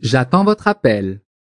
J'attends votre appel.